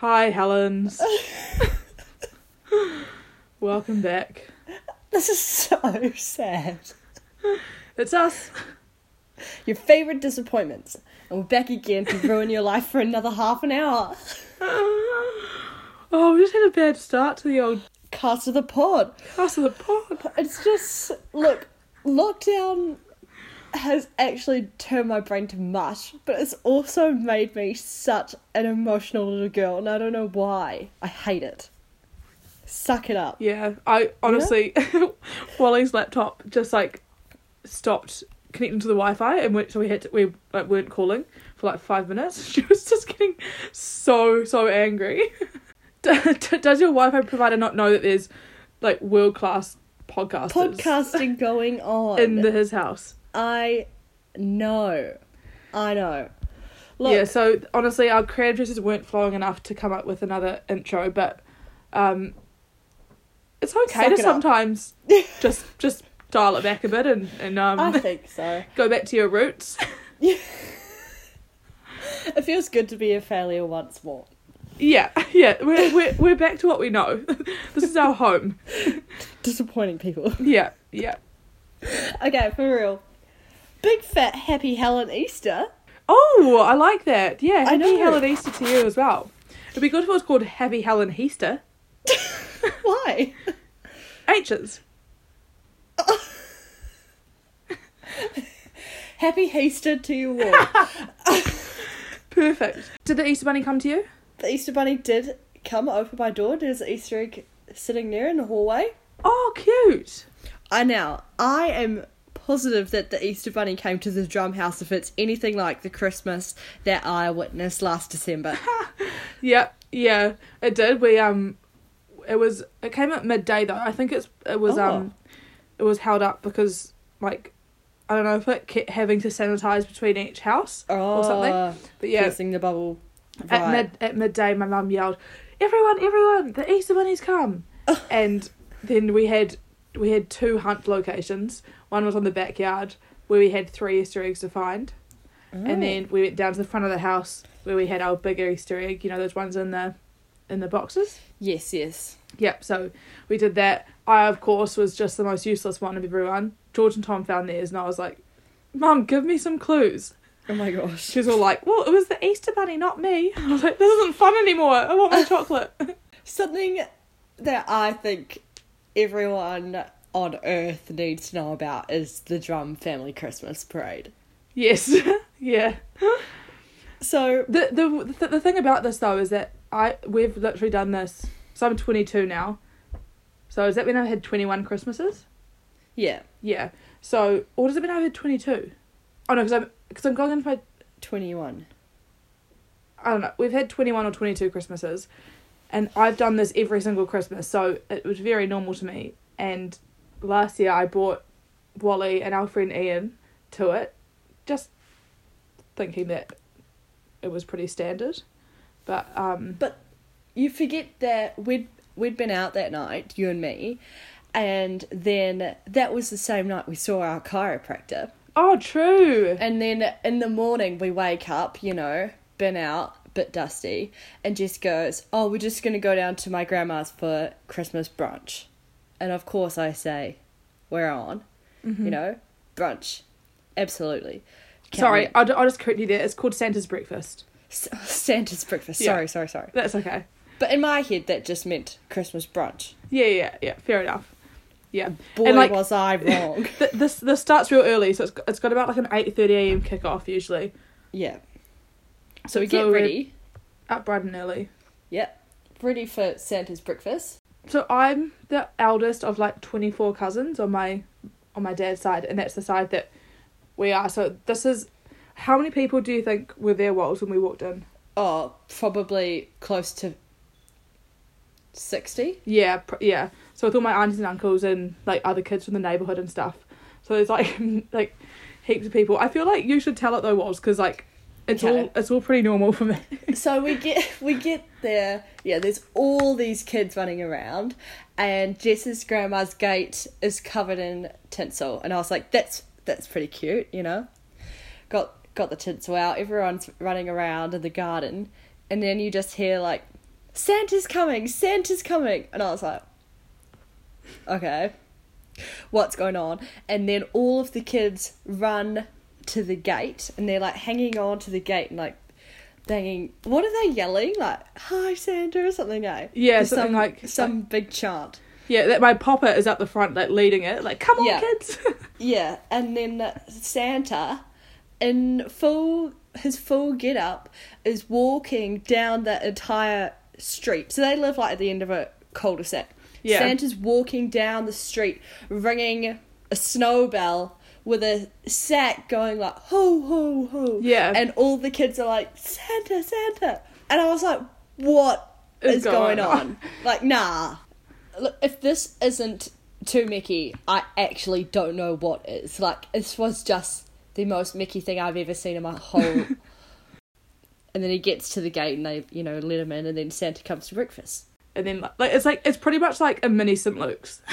Hi, Helens. Welcome back. This is so sad. It's us. Your favourite disappointments. And we're back again to ruin your life for another half an hour. Oh, we just had a bad start to the old Cast of the pod. cast of the pod. It's just look, lockdown has actually turned my brain to mush, but it's also made me such an emotional little girl, and I don't know why. I hate it. Suck it up. Yeah, I honestly, Wally's laptop just like stopped connecting to the Wi-Fi, and we, so we had to, we like weren't calling for like five minutes. She was just getting so so angry. Does your Wi-Fi provider not know that there's like world class podcasters Podcasting going on. in the, his house? I know. I know. Look, yeah, so honestly, our creative juices weren't flowing enough to come up with another intro, but um, it's okay to it sometimes just just dial it back a bit and and um I think so. go back to your roots. Yeah. It feels good to be a failure once more. yeah, yeah, we're we're we're back to what we know. this is our home. Disappointing people. Yeah, yeah. okay, for real. Big fat happy Helen Easter. Oh, I like that. Yeah, I happy know. Helen Easter to you as well. It'd be good if it was called Happy Helen Easter. Why? H's. Happy Easter to you all. Perfect. Did the Easter Bunny come to you? the Easter Bunny did come open my door. There's an Easter egg sitting there in the hallway. Oh, cute. I now I am positive that the Easter Bunny came to the drum house if it's anything like the Christmas that I witnessed last December. Yeah, yeah, it did. We um, it was it came at midday though. I think it's it was um, it was held up because like I don't know if it kept having to sanitize between each house oh, or something. But yeah, piercing the bubble. at mid at midday, my mum yelled, "Everyone, everyone, the Easter bunny's come!" and then we had we had two hunt locations. One was on the backyard where we had three Easter eggs to find. Oh. and then we went down to the front of the house where we had our bigger Easter egg. You know those ones in the in the boxes. yes, yes. Yep. So we did that. I of course was just the most useless one of everyone. George and Tom found theirs, and I was like, "Mum, give me some clues." Oh my gosh. She was all like, "Well, it was the Easter bunny, not me." I was like, "This isn't fun anymore. I want my chocolate." Something that I think everyone on Earth needs to know about is the Drum Family Christmas Parade. yes. yeah. So, The, the the the thing about this though is that I we've literally done this. So I'm 22 now. So does that mean I've had 21 Christmases? yeah, Yeah. So, or does it mean I've had 22? Oh no, because I'm because I'm going into my 21. I don't know. We've had 21 or 22 Christmases, and I've done this every single Christmas, so it was very normal to me. And last year I brought Wally and our friend Ian to it, just thinking that it was pretty standard. But um, But you forget that we'd we'd been out that night, you and me, and then that was the same night we saw our chiropractor. oh, true. And then in the morning we wake up, you know, been out, bit dusty, and Jess goes, "Oh, we're just gonna go down to my grandma's for Christmas brunch," and of course I say, "We're on," mm-hmm. you know, brunch, absolutely. Can't Sorry, wait. I'll, I'll just correct you there. It's called Santa's breakfast. S- Santa's breakfast. Yeah. Sorry, sorry, sorry. That's okay. But in my head, that just meant Christmas brunch. Yeah, yeah, yeah. Fair enough. Yeah. Boy, And, like- was I wrong. Th- this this starts real early, so it's got, it's got about like an eight thirty a.m. kickoff usually. yeah. So we get ready. Up bright and early. Yep. Ready for Santa's breakfast. So I'm the eldest of like twenty four cousins on my on my dad's side, and that's the side that we are. So this is how many people do you think were there, Walls, when we walked in? Oh, probably close to 60. Yeah, pr- yeah. So with all my aunties and uncles and like other kids from the neighborhood and stuff. So there's like like heaps of people. I feel like you should tell it though, Walls, because like it's Okay. all it's all pretty normal for me. so we get we get there. Yeah, there's all these kids running around, and Jess's grandma's gate is covered in tinsel, and I was like, "That's that's pretty cute," you know. Got got the tinsel out. Everyone's running around in the garden, and then you just hear like Santa's coming, Santa's coming. And I was like, okay, what's going on? And then all of the kids run to the gate and they're like hanging on to the gate and like banging. What are they yelling? Like, hi Santa or something, eh? Yeah, There's something some, like- some big chant. Yeah, that my popper is up the front, like leading it. Like, come on, Yeah. kids. Yeah, and then uh, Santa, in full his full get up, is walking down that entire street. So they live like at the end of a cul-de-sac. Yeah. Santa's walking down the street, ringing a snow bell with a sack going like ho ho ho. Yeah. and all the kids are like Santa, Santa, and I was like, what Is is, going, going on? on? Like, nah. Look, if this isn't too Mickey, I actually don't know what is. Like, this was just the most Mickey thing I've ever seen in my whole. and then he gets to the gate and they, you know, let him in, and then Santa comes to breakfast. and then like it's like it's pretty much like a mini St Luke's.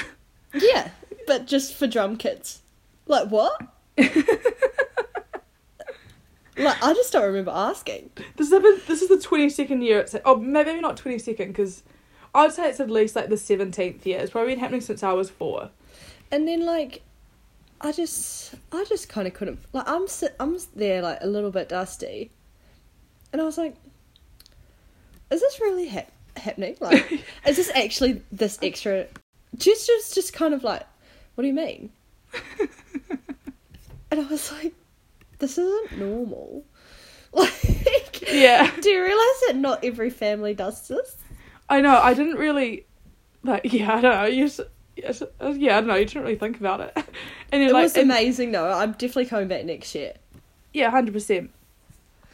Yeah, but just for drum kits. Like, what? like, I just don't remember asking. This is the, this is the twenty second year. It's oh maybe not twenty second because I would say it's at least like the seventeenth year. It's probably been happening since I was four. And then like, I just, I just kind of couldn't. Like, I'm, I'm there like a little bit dusty, and I was like, is this really hap- happening? Like, is this actually this extra? Just, just, just kind of like, what do you mean? and I was like, this isn't normal. Like, Yeah, do you realize that not every family does this? I know. I didn't really like. Yeah, I don't know. You just, yes, uh, yeah, I don't know. You didn't really think about it. And It like, was and- amazing though. I'm definitely coming back next year. Yeah, hundred percent,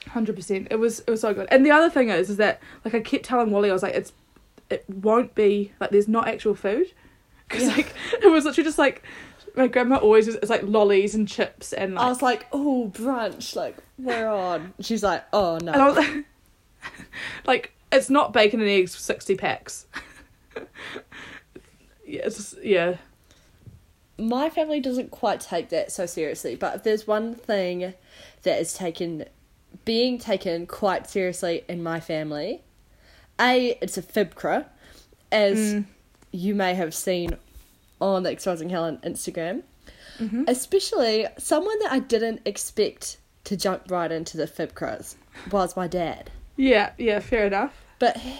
hundred percent. It was it was so good. And the other thing is, is that like I kept telling Wally, I was like, it's it won't be like there's not actual food because Yeah. like it was literally just like my grandma always was, it's like lollies and chips and like I was like, oh, brunch, like, we're on. She's like, oh, no. and I was like, like it's not bacon and eggs for sixty packs. yeah, it's just, yeah. My family doesn't quite take that so seriously, but if there's one thing that is taken, being taken quite seriously in my family, A, it's a fibcra, as Mm. you may have seen on the Exposing Helen Instagram. Mhm. Especially someone that I didn't expect to jump right into the fib fibcras was my dad. Yeah, yeah, fair enough. but he-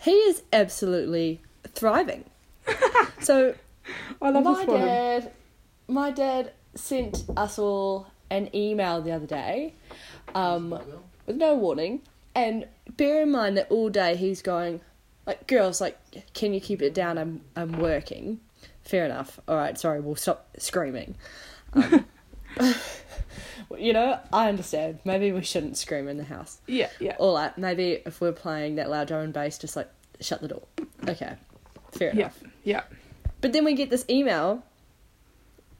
he is absolutely thriving. so I love my this for him. dad, my dad sent us all an email the other day, um, with no warning. And bear in mind that all day he's going, like, girls, like, can you keep it down? I'm I'm working. Fair enough. All right, sorry, we'll stop screaming. Um, you know, I understand. Maybe we shouldn't scream in the house. Yeah, yeah, all right maybe if we're playing that loud drum and bass, just like shut the door. Okay, fair yeah, enough. yeah. But then we get this email,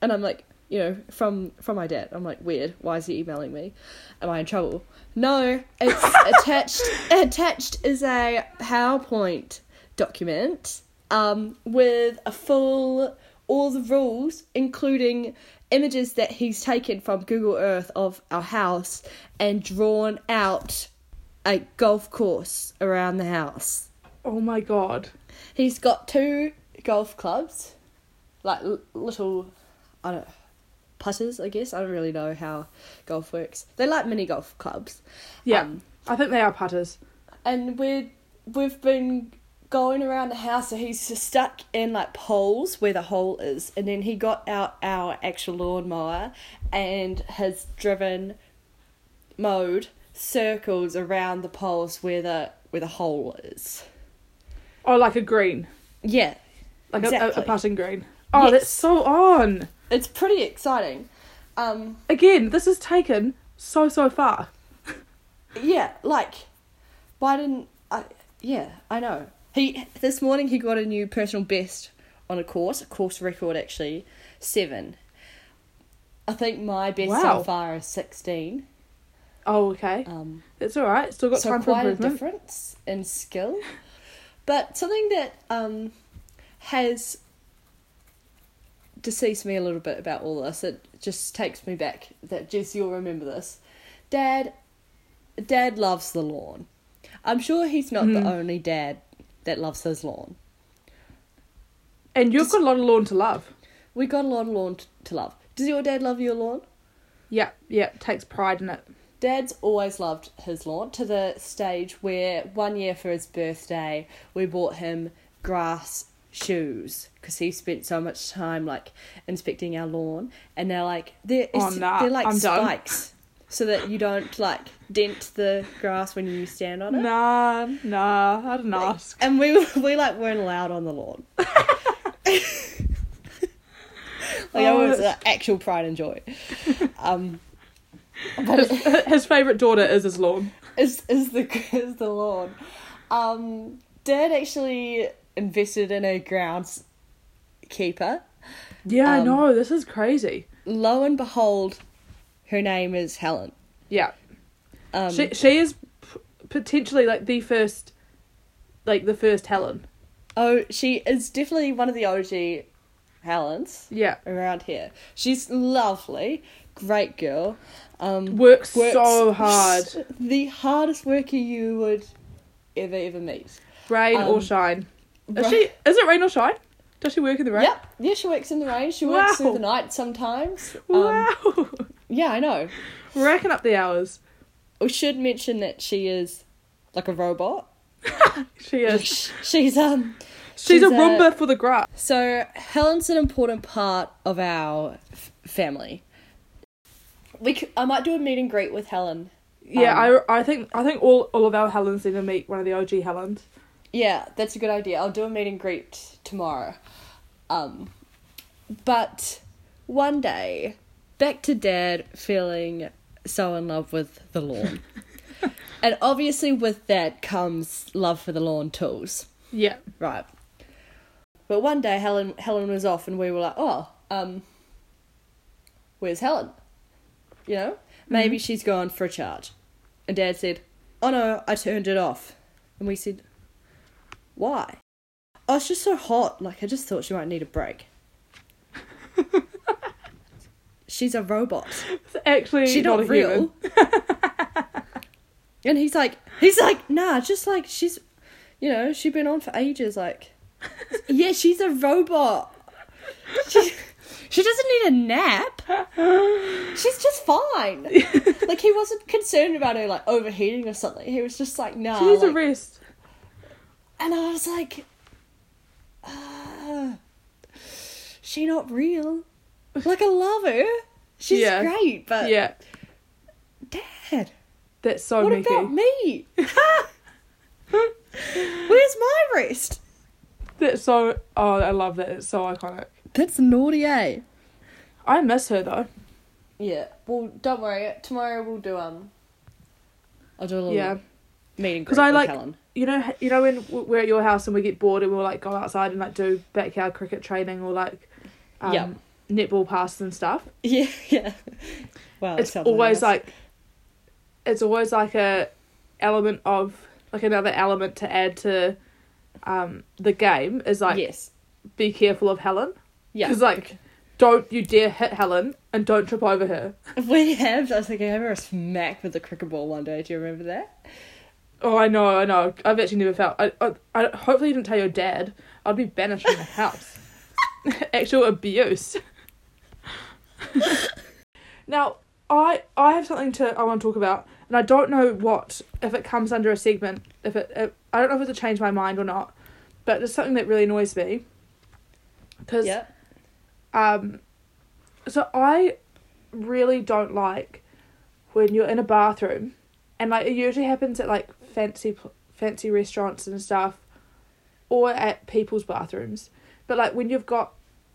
and I'm like, you know, from from my dad. I'm like, weird. Why is he emailing me? Am I in trouble? No, it's attached. Attached is a PowerPoint document um, with a full all the rules, including images that he's taken from Google Earth of our house and drawn out a golf course around the house. Oh my god. He's got two golf clubs, like l- little, I don't putters. I guess I don't really know how golf works. They're like mini golf clubs. Yeah, Um, I think they are putters. and we're we've been going around the house. So he's just stuck in like poles where the hole is, and then he got out our actual lawnmower and has driven, mowed circles around the poles where the where the hole is. Oh, like a green. Yeah, Like a- a, Exactly. a putting green. Oh, Yes. that's so on. It's pretty exciting. Um, Again, this is taken so so far. Yeah, like, didn't I? Yeah, I know. He this morning he got a new personal best on a course, a course record actually, seven. I think my best Wow. so far is sixteen. Oh, okay. Um, It's all right. Still got so time for quite a difference in skill, but something that um has deceased me a little bit about all this. It just takes me back. That Jess, you'll remember this. Dad, Dad loves the lawn. I'm sure he's not Mhm. the only dad that loves his lawn. And you've Just- got a lot of lawn to love. We got a lot of lawn t- to love. Does your dad love your lawn? Yeah, yeah, takes pride in it. Dad's always loved his lawn to the stage where one year for his birthday we bought him grass shoes because he spent so much time like inspecting our lawn and they're like they're Oh, nah, they're like I'm done. spikes so that you don't like dent the grass when you stand on it. Nah, nah, I didn't ask. And we we like weren't allowed on the lawn. like that Oh, was that's- uh, actual pride and joy. Um, but His, his favourite daughter is his lawn. is is the is the lawn. Um, Dad actually invested in a groundskeeper. Yeah, I Um, know, this is crazy. Lo and behold, her name is Helen. Yeah. Um, she she is p- potentially like the first like the first Helen. oh, she is definitely one of the OG Helens Yeah. around here. She's lovely, great girl. Um, Works, works so hard. The hardest worker you would ever ever meet. Rain or Um, shine. Is she is it rain or shine? Does she work in the rain? Yep. Yeah, she works in the rain. She works through the night sometimes. Um, Wow. Yeah, I know. Racking up the hours. We should mention that she is like a robot. She is. She's um. She's, a a- Roomba for the grass. So Helen's an important part of our f- family. We c- I might do a meet and greet with Helen. Yeah, Um, I I think I think all all of our Helens need to meet one of the OG Helens. Yeah, that's a good idea. I'll do a meet and greet tomorrow. Um, but one day, back to Dad feeling so in love with the lawn, and obviously with that comes love for the lawn tools. Yeah. Right. But one day Helen Helen was off and we were like, Oh, um where's Helen? You know? Maybe she's gone for a charge. And Dad said, Oh no, I turned it off. And we said, Why? Oh, it's just so hot, like I just thought she might need a break. she's a robot. It's actually She's not, not, a real. human. and he's like he's like, nah, just like she's you know, she's been on for ages, like Yeah, she's a robot. She, she doesn't need a nap. She's just fine. like he wasn't concerned about her like overheating or something. He was just like, nah. She needs a rest. And I was like, uh, she not real. Like I love her. She's Yeah. great, but yeah, Dad, that's so what Mickey. about me? Where's my rest? That's so. Oh, I love that. It's so iconic. That's naughty, eh? I miss her though. Yeah. Well, don't worry. Tomorrow we'll do um. I'll do a little Yeah, meeting 'Cause I like- you know, you know when we're at your house and we get bored and we'll like go outside and like do backyard cricket training or like, um, Yeah. netball passes and stuff. Yeah, yeah. Wow, it's always like, it's always like a element of like another element to add to, um, the game is like yes, be careful of Helen yeah. because like, don't you dare hit Helen and don't trip over her. we have. I was thinking, I her a smack with the cricket ball one day. Do you remember that? Oh, I know, I know. I've actually never felt. I, I, I hopefully you didn't tell your dad. I'd be banished from the house. Actual abuse. now, I I have something to I want to talk about, and I don't know what if it comes under a segment. If it, if, I don't know if it's a change my mind or not, but it's something that really annoys me. Because Yeah. um, so I really don't like when you're in a bathroom, and like it usually happens at like fancy fancy restaurants and stuff, or at people's bathrooms. But like when you've got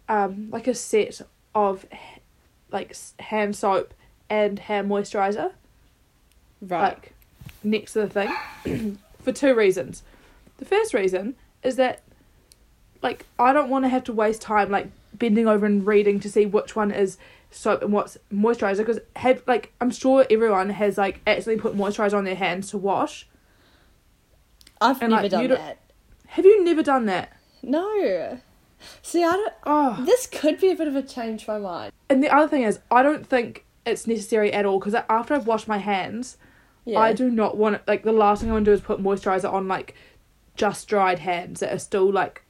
um like a set of like hand soap and hand moisturizer Right. like next to the thing for two reasons. The first reason is that like I don't want to have to waste time like bending over and reading to see which one is soap and what's moisturizer because have like I'm sure everyone has like actually put moisturizer on their hands to wash. I've and, never like, done that. Have you never done that? No. See, I don't. Oh. This could be a bit of a change my mind. And the other thing is I don't think it's necessary at all because after I've washed my hands, Yeah. I do not want it. Like the last thing I want to do is put moisturizer on like just dried hands that are still like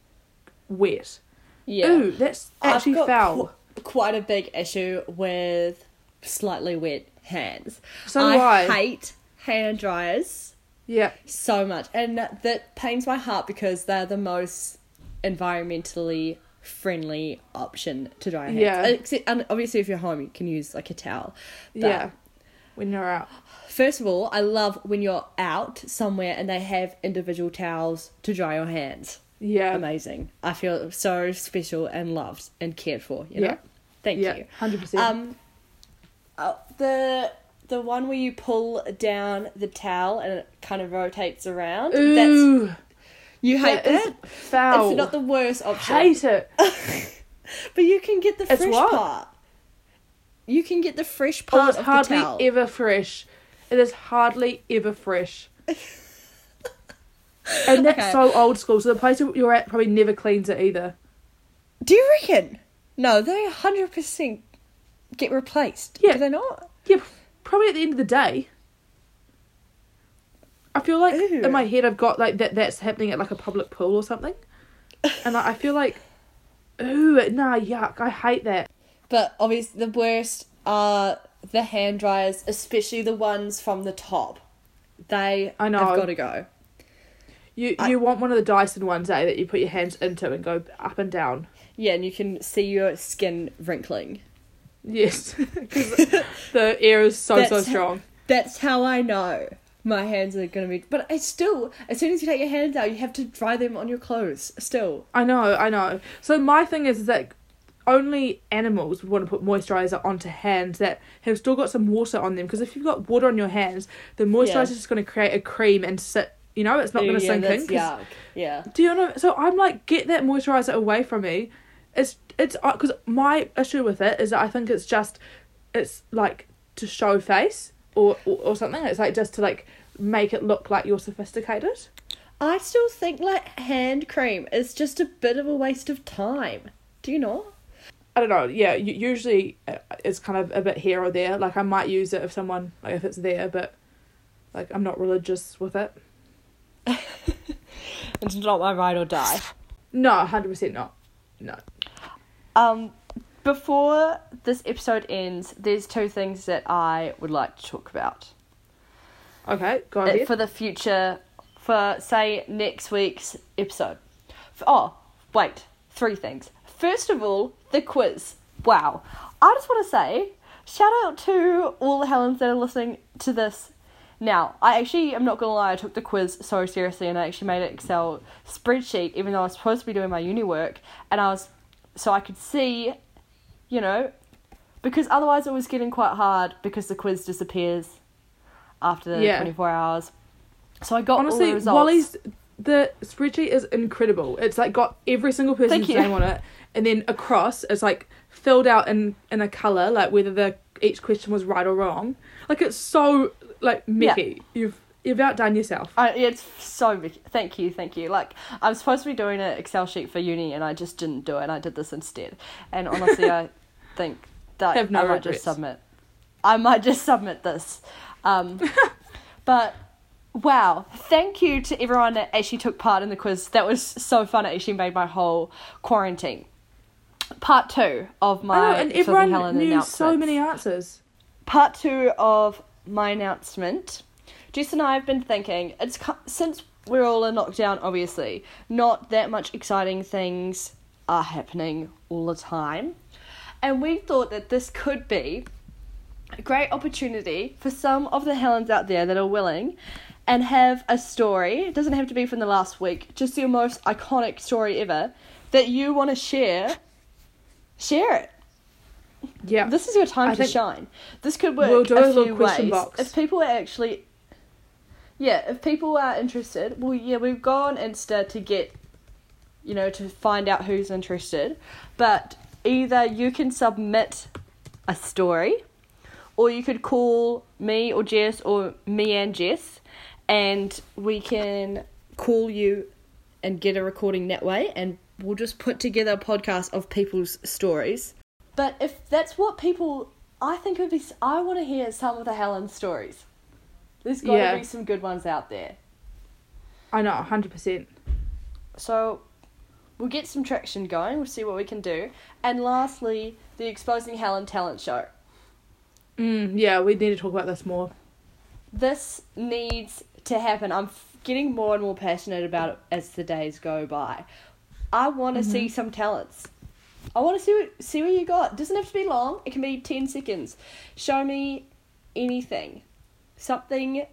wet. Yeah. Ooh, that's actually foul. qu- quite a big issue with slightly wet hands. So I. hate hand dryers yeah, so much, and that pains my heart because they're the most environmentally friendly option to dry your hands. Yeah. Except, and obviously, if you're home, you can use like a towel. But yeah. When you're out. First of all, I love when you're out somewhere and they have individual towels to dry your hands. Yeah. Amazing. I feel so special and loved and cared for. You know. Yeah. Thank Yeah. you. Hundred percent. Um, uh, the the one where you pull down the towel and it kind of rotates around. That's Ooh, you hate that is that. foul. It's not the worst option. Hate it. But you can get the It's fresh what? part. You can get the fresh Oh, part it's of the hardly ever fresh. It is hardly ever fresh. and that's Okay. so old school. So the place you're at probably never cleans it either. Do you reckon? No, they hundred percent get replaced. Yeah. Do they not? Yeah, probably at the end of the day. I feel like Ew. in my head I've got like that that's happening at like a public pool or something. And I I feel like ooh, nah, yuck, I hate that. But obviously, the worst are the hand dryers, especially the ones from the top. They I know. have got to go. You I- you want one of the Dyson ones, eh, that you put your hands into and go up and down. Yeah, and you can see your skin wrinkling. Yes. Because the air is so so strong. That's how I know my hands are gonna be. But I still, as soon as you take your hands out, you have to dry them on your clothes. Still, I know, I know. So my thing is that only animals would want to put moisturizer onto hands that have still got some water on them. Because if you've got water on your hands, the moisturizer Yeah. is just going to create a cream and sit. You know, it's not going to yeah, sink in. Yeah, Do you know? So I'm like, get that moisturizer away from me. It's it's because my issue with it is that I think it's just it's like to show face or, or or something. It's like just to like make it look like you're sophisticated. I still think like hand cream is just a bit of a waste of time. Do you not? I don't know. Yeah, usually uh, it's kind of a bit here or there. Like I might use it if someone like if it's there, but like I'm not religious with it. It's not my ride or die. No, hundred percent not. No. Um, before this episode ends, there's two things that I would like to talk about Okay, go Uh, ahead. for the future, for say next week's episode. Oh, wait, three things. First of all, the quiz. Wow, I just want to say shout out to all the Helens that are listening to this. Now, I actually am not gonna lie, I took the quiz so seriously and I actually made an Excel spreadsheet, even though I was supposed to be doing my uni work, and I was so I could see, you know, because otherwise it was getting quite hard because the quiz disappears after the Yeah. 24 hours. So I got all Honestly, the results. Wally's the spreadsheet is incredible. It's like got every single person's name on it, and then across it's like filled out in in a color, like whether the each question was right or wrong. Like it's so like Yeah. Mickey. You've you've outdone yourself. I, it's so big. Thank you, thank you. Like I'm supposed to be doing an Excel sheet for uni, and I just didn't do it. and I did this instead. And honestly, I think that Have no I might regrets. just submit. I might just submit this. Um, but wow, thank you to everyone that actually took part in the quiz. That was so fun. It actually made my whole quarantine. Part two of my know, and everyone Helen knew so many answers. part two of my announcement. Jess and I have been thinking it's since we're all in lockdown. Obviously, not that much exciting things are happening all the time, and we thought that this could be a great opportunity for some of the Helens out there that are willing and have a story. It doesn't have to be from the last week. Just your most iconic story ever that you want to share. Share it. Yeah. This is your time I to shine. This could work we'll do a a little few question ways. box. If people are actually, yeah, if people are interested, well, yeah, we've gone Insta to get, you know, to find out who's interested. But either you can submit a story, or you could call me or Jess or me and Jess, and we can call you and get a recording that way, and we'll just put together a podcast of people's stories. But if that's what people, I think it would be. I want to hear some of the Helen stories. There's got to Yeah. be some good ones out there. I know, hundred percent. So we'll get some traction going. We'll see what we can do. And lastly, the Exposing Helen talent show. Mm, yeah, we need to talk about this more. This needs to happen. I'm f- getting more and more passionate about it as the days go by. I want to see some talents. I want to see what, see what you got. doesn't have to be long. It can be 10 seconds. Show me anything. Something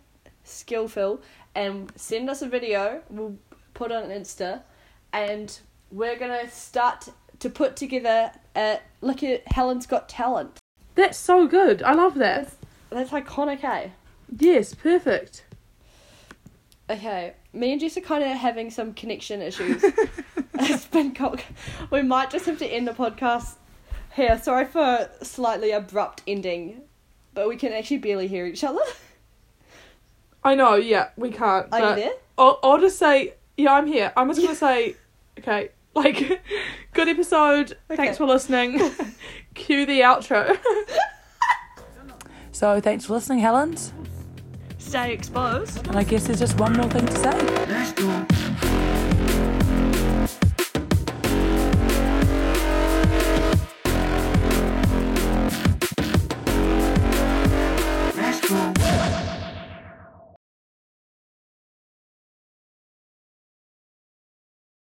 skillful and send us a video. We'll put on Insta and we're going to start to put together a look at Helen's Got Talent. That's so good. I love that. That's, that's iconic, eh? Yes, perfect. Okay, me and Jess are kind of having some connection issues. it's been cock. We might just have to end the podcast here. Sorry for slightly abrupt ending, but we can actually barely hear each other. I know. Yeah, we can't. Are but you there? I'll, I'll just say, yeah, I'm here. I'm just gonna say, okay, like, good episode. Okay. Thanks for listening. Cue the outro. so thanks for listening, Helens. Stay exposed. And I guess there's just one more thing to say. Let's go.